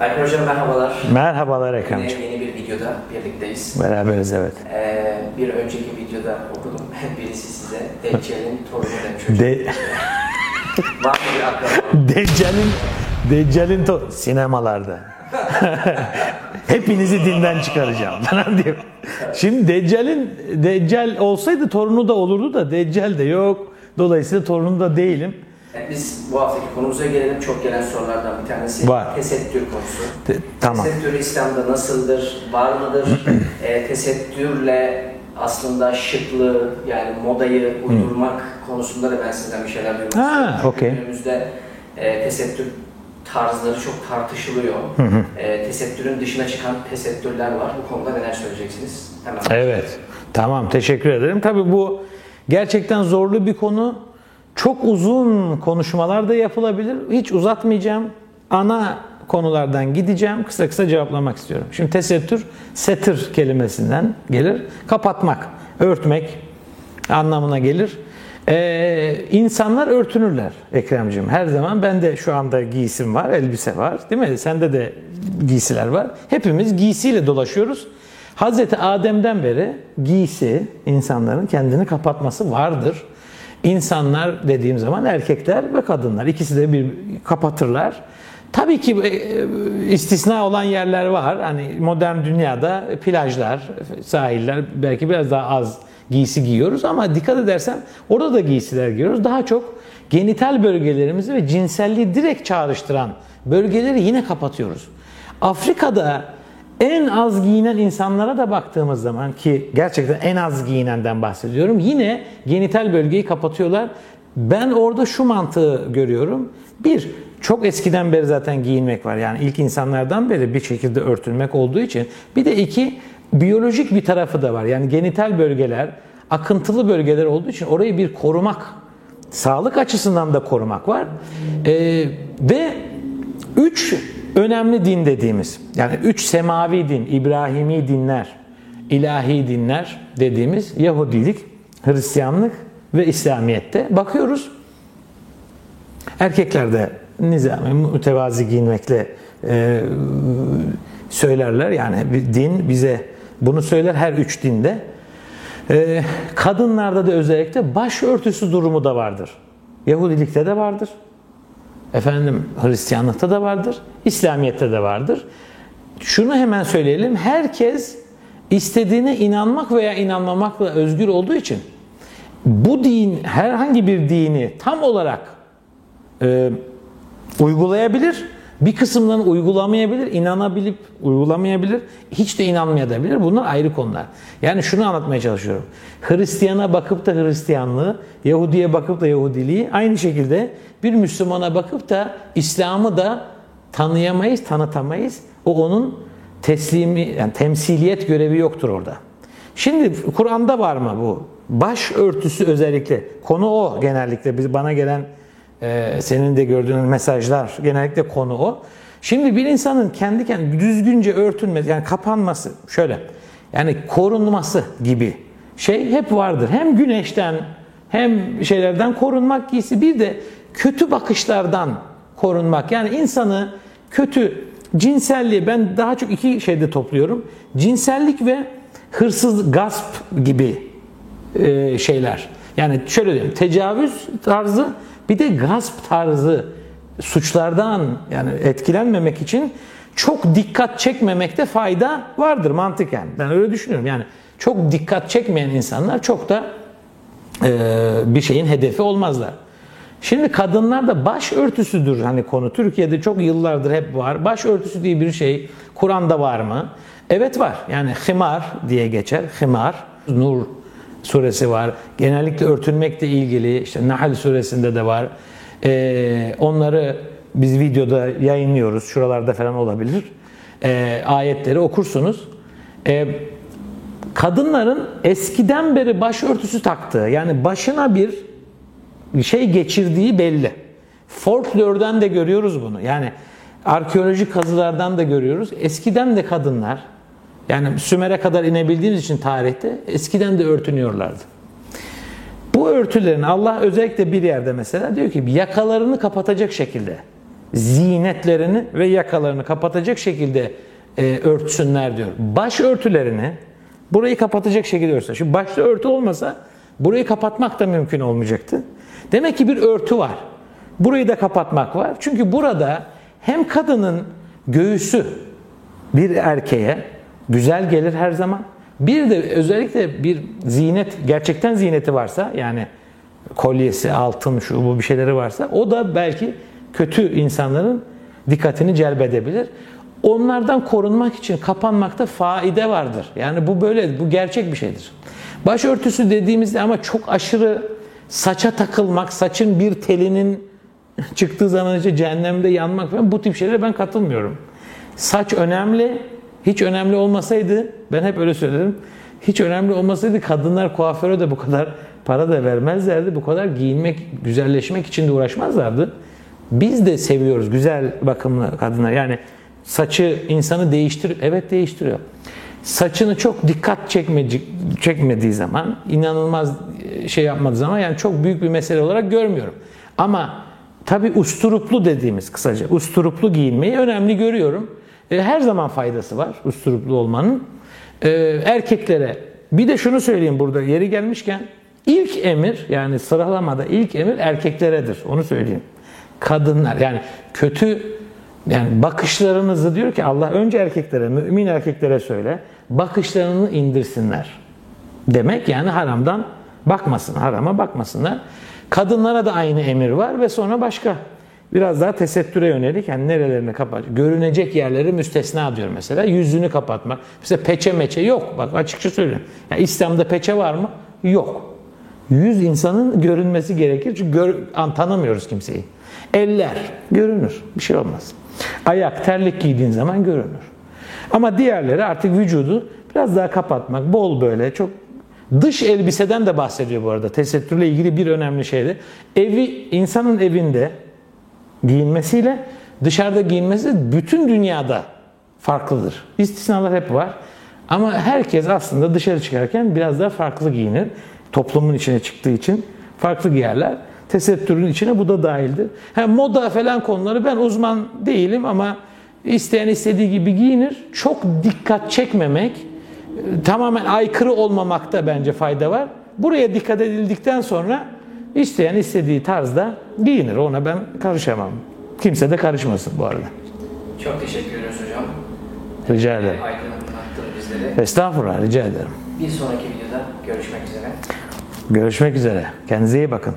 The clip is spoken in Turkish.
Alper Hocam merhabalar. Merhabalar Yine Ekrem'ciğim. yeni bir videoda birlikteyiz. Beraberiz evet. Ee, bir önceki videoda okudum. Birisi size Deccal'in torunu demiş. De Var mı bir akraba? Deccal'in Deccal'in to- sinemalarda. Hepinizi dinden çıkaracağım falan diyor. Şimdi Deccal'in Deccal olsaydı torunu da olurdu da Deccal de yok. Dolayısıyla torunu da değilim. Yani Biz bu haftaki konumuza gelelim. Çok gelen sorulardan bir tanesi Var. tesettür konusu. Te- tamam. Tesettür İslam'da nasıldır? Var mıdır? e, tesettürle aslında şıklığı yani modayı uydurmak konusunda da ben sizden bir şeyler duymak Ha, okey. Günümüzde e, tesettür tarzları çok tartışılıyor. E, tesettürün dışına çıkan tesettürler var. Bu konuda neler söyleyeceksiniz? Hemen. Evet. Tamam teşekkür ederim. Tabii bu gerçekten zorlu bir konu. Çok uzun konuşmalar da yapılabilir. Hiç uzatmayacağım. Ana konulardan gideceğim. Kısa kısa cevaplamak istiyorum. Şimdi tesettür, setir kelimesinden gelir. Kapatmak, örtmek anlamına gelir. Ee, insanlar örtünürler Ekremciğim. Her zaman ben de şu anda giysim var, elbise var. Değil mi? Sende de giysiler var. Hepimiz giysiyle dolaşıyoruz. Hazreti Adem'den beri giysi insanların kendini kapatması vardır. İnsanlar dediğim zaman erkekler ve kadınlar ikisi de bir kapatırlar. Tabii ki e, istisna olan yerler var. Hani modern dünyada plajlar, sahiller belki biraz daha az giysi giyiyoruz ama dikkat edersen orada da giysiler giyiyoruz. Daha çok genital bölgelerimizi ve cinselliği direkt çağrıştıran bölgeleri yine kapatıyoruz. Afrika'da en az giyinen insanlara da baktığımız zaman ki gerçekten en az giyinenden bahsediyorum. Yine genital bölgeyi kapatıyorlar. Ben orada şu mantığı görüyorum. Bir, çok eskiden beri zaten giyinmek var. Yani ilk insanlardan beri bir şekilde örtülmek olduğu için. Bir de iki, biyolojik bir tarafı da var. Yani genital bölgeler, akıntılı bölgeler olduğu için orayı bir korumak, sağlık açısından da korumak var. Ee, ve önemli din dediğimiz, yani üç semavi din, İbrahimi dinler, ilahi dinler dediğimiz Yahudilik, Hristiyanlık ve İslamiyet'te bakıyoruz. Erkekler de nizami, mütevazi giyinmekle e, söylerler. Yani din bize bunu söyler her üç dinde. E, kadınlarda da özellikle başörtüsü durumu da vardır. Yahudilikte de vardır. Efendim Hristiyanlıkta da vardır. İslamiyet'te de vardır. Şunu hemen söyleyelim. Herkes istediğine inanmak veya inanmamakla özgür olduğu için bu din herhangi bir dini tam olarak e, uygulayabilir. Bir kısımlarını uygulamayabilir, inanabilip uygulamayabilir, hiç de inanmayabilir. Bunlar ayrı konular. Yani şunu anlatmaya çalışıyorum. Hristiyana bakıp da Hristiyanlığı, Yahudiye bakıp da Yahudiliği, aynı şekilde bir Müslümana bakıp da İslam'ı da tanıyamayız, tanıtamayız. O onun teslimi, yani temsiliyet görevi yoktur orada. Şimdi Kur'an'da var mı bu? Baş örtüsü özellikle. Konu o genellikle. Biz bana gelen ee, senin de gördüğün mesajlar genellikle konu o. Şimdi bir insanın kendi kendine düzgünce örtünmesi yani kapanması şöyle yani korunması gibi şey hep vardır. Hem güneşten hem şeylerden korunmak giysi bir de kötü bakışlardan korunmak. Yani insanı kötü cinselliği ben daha çok iki şeyde topluyorum. Cinsellik ve hırsız gasp gibi e, şeyler. Yani şöyle diyeyim tecavüz tarzı bir de gasp tarzı suçlardan yani etkilenmemek için çok dikkat çekmemekte fayda vardır mantıken. Ben öyle düşünüyorum. Yani çok dikkat çekmeyen insanlar çok da e, bir şeyin hedefi olmazlar. Şimdi kadınlar da baş örtüsüdür hani konu. Türkiye'de çok yıllardır hep var. Baş örtüsü diye bir şey Kur'an'da var mı? Evet var. Yani himar diye geçer. Himar, nur suresi var. Genellikle örtünmekle ilgili işte Nahl suresinde de var. Ee, onları biz videoda yayınlıyoruz. Şuralarda falan olabilir. Ee, ayetleri okursunuz. Ee, kadınların eskiden beri başörtüsü taktığı yani başına bir şey geçirdiği belli. Folklor'dan da görüyoruz bunu. Yani arkeolojik kazılardan da görüyoruz. Eskiden de kadınlar yani Sümer'e kadar inebildiğimiz için tarihte eskiden de örtünüyorlardı. Bu örtülerin Allah özellikle bir yerde mesela diyor ki yakalarını kapatacak şekilde zinetlerini ve yakalarını kapatacak şekilde e, örtsünler diyor. Baş örtülerini burayı kapatacak şekilde örtsünler. Şimdi başta örtü olmasa burayı kapatmak da mümkün olmayacaktı. Demek ki bir örtü var. Burayı da kapatmak var. Çünkü burada hem kadının göğüsü bir erkeğe güzel gelir her zaman. Bir de özellikle bir zinet, gerçekten zineti varsa yani kolyesi, altın, şu bu bir şeyleri varsa o da belki kötü insanların dikkatini celbedebilir. Onlardan korunmak için kapanmakta faide vardır. Yani bu böyle, bu gerçek bir şeydir. Başörtüsü dediğimizde ama çok aşırı saça takılmak, saçın bir telinin çıktığı zaman işte cehennemde yanmak falan bu tip şeylere ben katılmıyorum. Saç önemli. Hiç önemli olmasaydı, ben hep öyle söylerim. Hiç önemli olmasaydı kadınlar kuaföre de bu kadar para da vermezlerdi. Bu kadar giyinmek, güzelleşmek için de uğraşmazlardı. Biz de seviyoruz güzel bakımlı kadınlar. Yani saçı insanı değiştir, evet değiştiriyor. Saçını çok dikkat çekmedi, çekmediği zaman, inanılmaz şey yapmadığı zaman yani çok büyük bir mesele olarak görmüyorum. Ama tabii usturuplu dediğimiz kısaca, usturuplu giyinmeyi önemli görüyorum. E, her zaman faydası var usturuplu olmanın. E, erkeklere bir de şunu söyleyeyim burada yeri gelmişken ilk emir yani sıralamada ilk emir erkekleredir. Onu söyleyeyim. Kadınlar yani kötü yani bakışlarınızı diyor ki Allah önce erkeklere, mümin erkeklere söyle. Bakışlarını indirsinler. Demek yani haramdan bakmasın, harama bakmasınlar. Kadınlara da aynı emir var ve sonra başka biraz daha tesettüre yönelik yani nerelerini kapat görünecek yerleri müstesna diyor mesela. Yüzünü kapatmak. Mesela peçe meçe yok. Bak açıkça söylüyorum. Yani İslam'da peçe var mı? Yok. Yüz insanın görünmesi gerekir. Çünkü gör, an, tanımıyoruz kimseyi. Eller görünür. Bir şey olmaz. Ayak terlik giydiğin zaman görünür. Ama diğerleri artık vücudu biraz daha kapatmak bol böyle çok Dış elbiseden de bahsediyor bu arada. Tesettürle ilgili bir önemli şeydi. Evi, insanın evinde giyinmesiyle dışarıda giyinmesi bütün dünyada farklıdır. İstisnalar hep var. Ama herkes aslında dışarı çıkarken biraz daha farklı giyinir. Toplumun içine çıktığı için farklı giyerler. Tesettürün içine bu da dahildir. Ha, moda falan konuları ben uzman değilim ama isteyen istediği gibi giyinir. Çok dikkat çekmemek, tamamen aykırı olmamakta bence fayda var. Buraya dikkat edildikten sonra isteyen istediği tarzda giyinir. Ona ben karışamam. Kimse de karışmasın bu arada. Çok teşekkür ederiz hocam. Rica ederim. Aydınlattın bizleri. Estağfurullah rica ederim. Bir sonraki videoda görüşmek üzere. Görüşmek üzere. Kendinize iyi bakın.